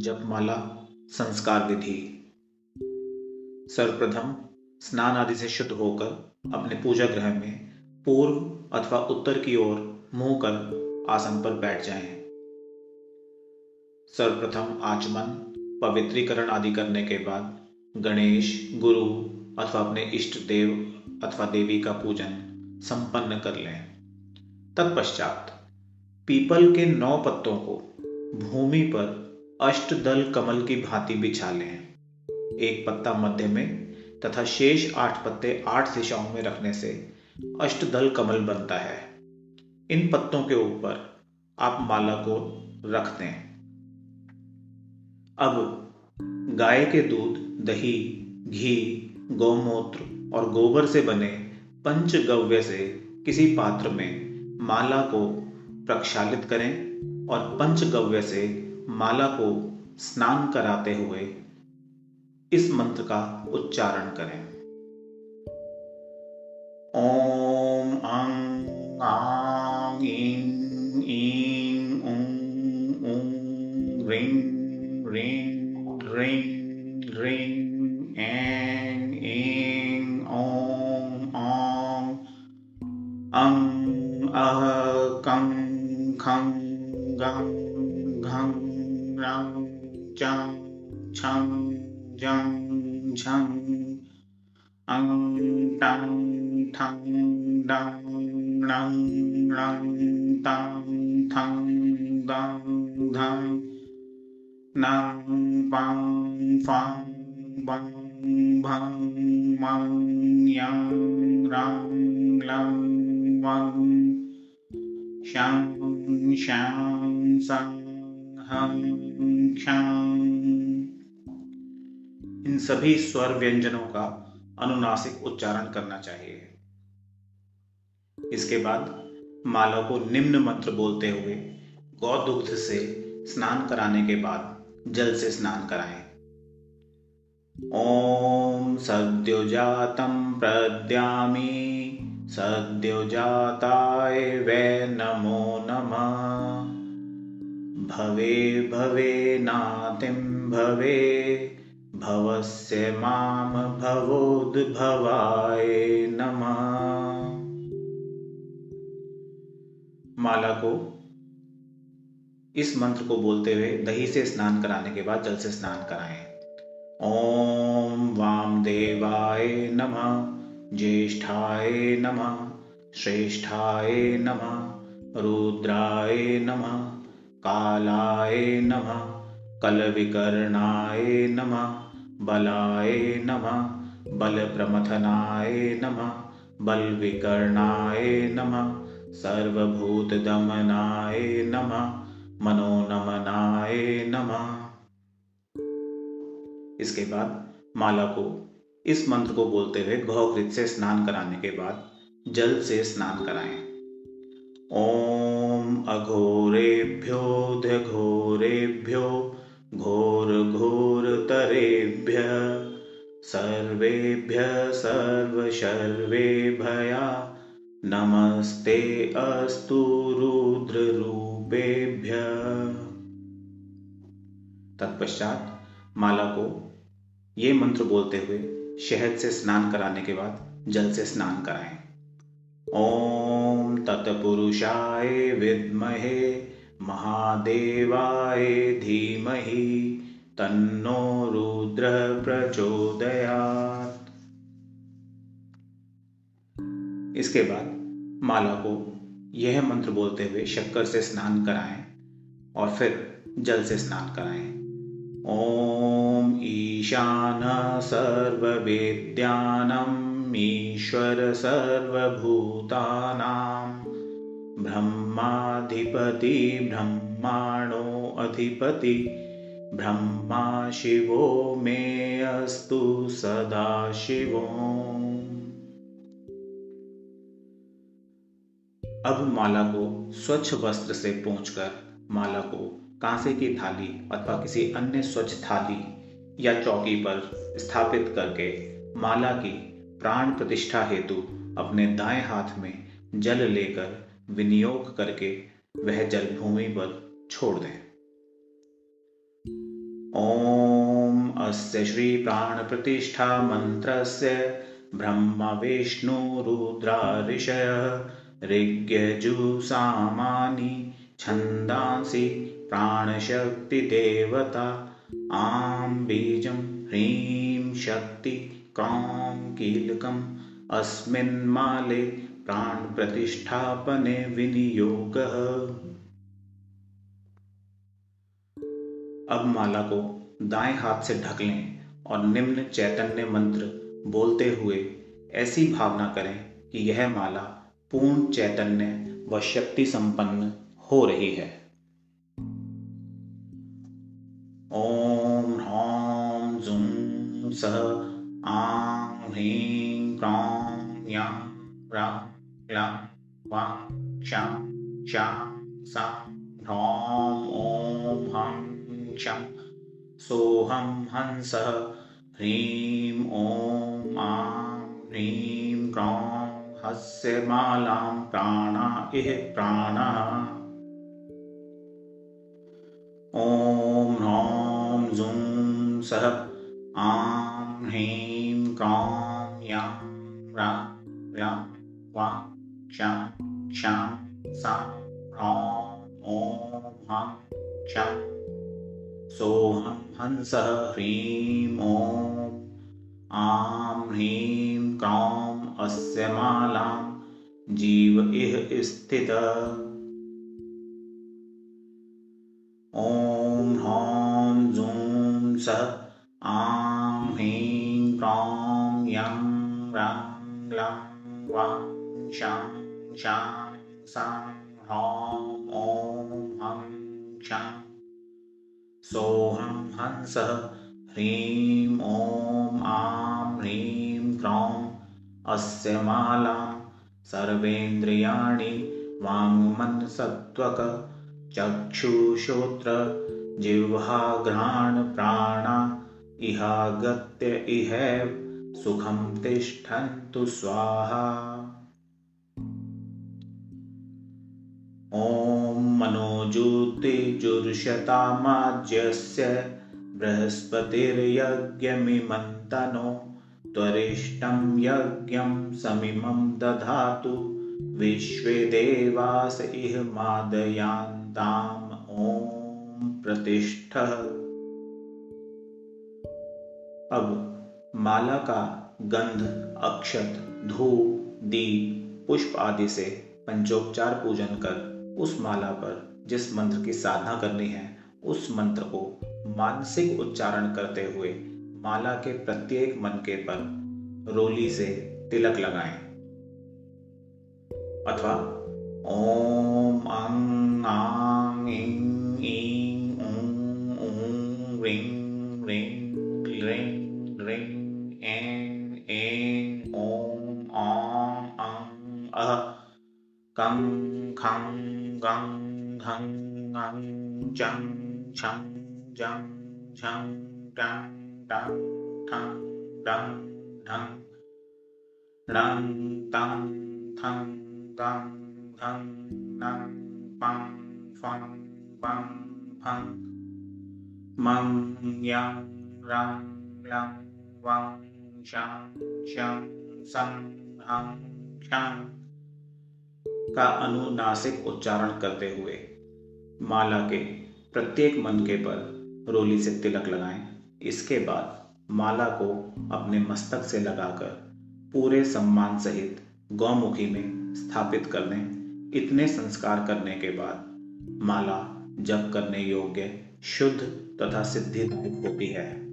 जपमाला, संस्कार विधि सर्वप्रथम स्नान आदि से शुद्ध होकर अपने पूजा ग्रह में पूर्व अथवा उत्तर की ओर मुँह कर आसन पर बैठ जाएँ। सर्वप्रथम आचमन, पवित्रीकरण आदि करने के बाद गणेश, गुरु अथवा अपने इष्ट देव अथवा देवी का पूजन संपन्न कर लें तत्पश्चात पीपल के नौ पत्तों को भूमि पर अष्टदल कमल की भांति बिछा लें। एक पत्ता मध्य में तथा शेष आठ पत्ते आठ दिशाओं में रखने से अष्टदल कमल बनता है। इन पत्तों के ऊपर आप माला को रख दें। अब गाय के दूध, दही, घी, गौमूत्र और गोबर से बने पंचगव्य से किसी पात्र में माला को प्रक्षालित करें और पंचगव्य से माला को स्नान कराते हुए इस मंत्र का उच्चारण करें। ओम अंग, आंग अंग, अह, कंग खंग गंग rong chang chang, jang, chang. Ang tăng thăng đăng lăng lăng tăng thăng đăng thăng năng băng phăng băng băng măng yang, rang lăng văng shang shang sang. इन सभी स्वर व्यंजनों का अनुनासिक उच्चारण करना चाहिए। इसके बाद माला को निम्न मंत्र बोलते हुए गौदुग्ध से स्नान कराने के बाद जल से स्नान कराएँ। ओम सद्योजातम प्रद्यामी, सद्योजाताय वे नमो नमः। भवे भवे नातिं भवे, भवस्य माम भवोद्भवाय नमः। माला को इस मंत्र को बोलते हुए दही से स्नान कराने के बाद जल से स्नान कराएँ। ओम वाम देवाय नमः, ज्येष्ठाय नमः, श्रेष्ठाय नमः, रुद्राय नमः कालाय नमः, कलविकर्णाय नमः, बलाय नमः, बलप्रमथनाय नमः, बलविकर्णाय नमः, सर्वभूतदमनाय नमः, मनोनमनाय नमः। इसके बाद माला को इस मंत्र को बोलते हुए घोघृत से स्नान कराने के बाद जल से स्नान कराएँ। ॐ अघोरेभ्यो घोरेभ्यो घोरघोरतरेभ्य सर्वेभ्य सर्वशर्वेभया नमस्ते अस्तु रुद्ररूपेभ्य। तत्पश्चात माला को ये मंत्र बोलते हुए शहद से स्नान कराने के बाद जल से स्नान कराएँ। ॐ तत्पुरुषाय विद्महे, महादेवाय धीमहि, तन्नो रुद्र प्रचोदयात्। इसके बाद माला को यह मंत्र बोलते हुए शक्कर से स्नान कराएँ और फिर जल से स्नान कराएँ। ओम ईशान सर्ववेद्यानम। ईश्वर सर्वभूतानां ब्रह्माधिपति, ब्रह्माणो अधिपति, ब्रह्मा शिवो मे अस्तु सदा शिवो। अब माला को स्वच्छ वस्त्र से पहुंचकर माला को कांसे की थाली अथवा किसी अन्य स्वच्छ थाली या चौकी पर स्थापित करके माला की प्राण प्रतिष्ठा हेतु अपने दाएँ हाथ में जल लेकर विनियोग करके वह जल भूमि पर छोड़ दें। ॐ अस्य श्रीप्राणप्रतिष्ठा मन्त्रस्य ब्रह्मविष्णुरुद्राऋषयः ऋग्यजुसामानि छन्दांसि प्राणशक्तिदेवता आं बीजं ह्रीं शक्ति क्रौं कीलकम् अस्मिन्माले प्राणप्रतिष्ठापने विनियोगः। अब माला को दाएँ हाथ से ढक लें और निम्न चैतन्य मंत्र बोलते हुए ऐसी भावना करें कि यह माला पूर्ण चैतन्य व शक्ति संपन्न हो रही है। ओम ह्रौम जुम सह आं ह्रीं क्रां यां रां लां वां शां शां सां ह्रौम ओम हं क्षं सोऽहं हंसः ह्रीं ॐ आं ह्रीं क्रां हस्य मालां प्राणा इह प्राणः ॐ ह्रौं जुं सः आं क्रां रां रां वां क्षां क्षां सां ह्रौं ॐ हं क्षं सोऽहं हंसः ह्रीं ॐ आं ह्रीं क्रां अस्य मालां जीव इह स्थित ॐ ह्रौं जुं सः आं ह्रीं यं रं लं वं शं शां सं ह्रौं ॐ हं क्षं सोऽहं हंसः ह्रीं ॐ आं ह्रीं क्रौं अस्य मालां सर्वेन्द्रियाणि वाङ्मनसत्त्वक चक्षुश्रोत्र जिह्वाघ्राण प्राणा इहागत्य इह सुखं तिष्ठन्तु स्वाहा। ॐ मनोज्योतिजुर्षतामाज्यस्य बृहस्पतिर्यज्ञमिमन्तनो त्वरिष्टं यज्ञं समिमं दधातु विश्वे देवास इह मादयान्ताम् ॐ प्रतिष्ठ अब माला का गंध, अक्षत, धूप, दीप, पुष्प आदि से पंचोपचार पूजन कर उस माला पर जिस मंत्र की साधना करनी है, उस मंत्र को मानसिक उच्चारण करते हुए माला के प्रत्येक मनके पर रोली से तिलक लगाएँ। अथवा ओम अंग आंग इंग इंग ऊं ऊं ring găng, hăng ngang chăng chăng chăng chăng, trăng trăng, thăng, đăng, thăng. Năng tăng, thăng tăng thăng năng băng, phăng băng, phăng. Măng nhang răng, lăng, văng, chăng chăng xăng hăng, chăng. का अनुनासिक उच्चारण करते हुए माला के प्रत्येक मनके पर रोली से तिलक लगाएँ। इसके बाद माला को अपने मस्तक से लगाकर पूरे सम्मान सहित गौमुखी में स्थापित कर दें। इतने संस्कार करने के बाद माला जप करने योग्य, शुद्ध तथा सिद्धिदायक होती है।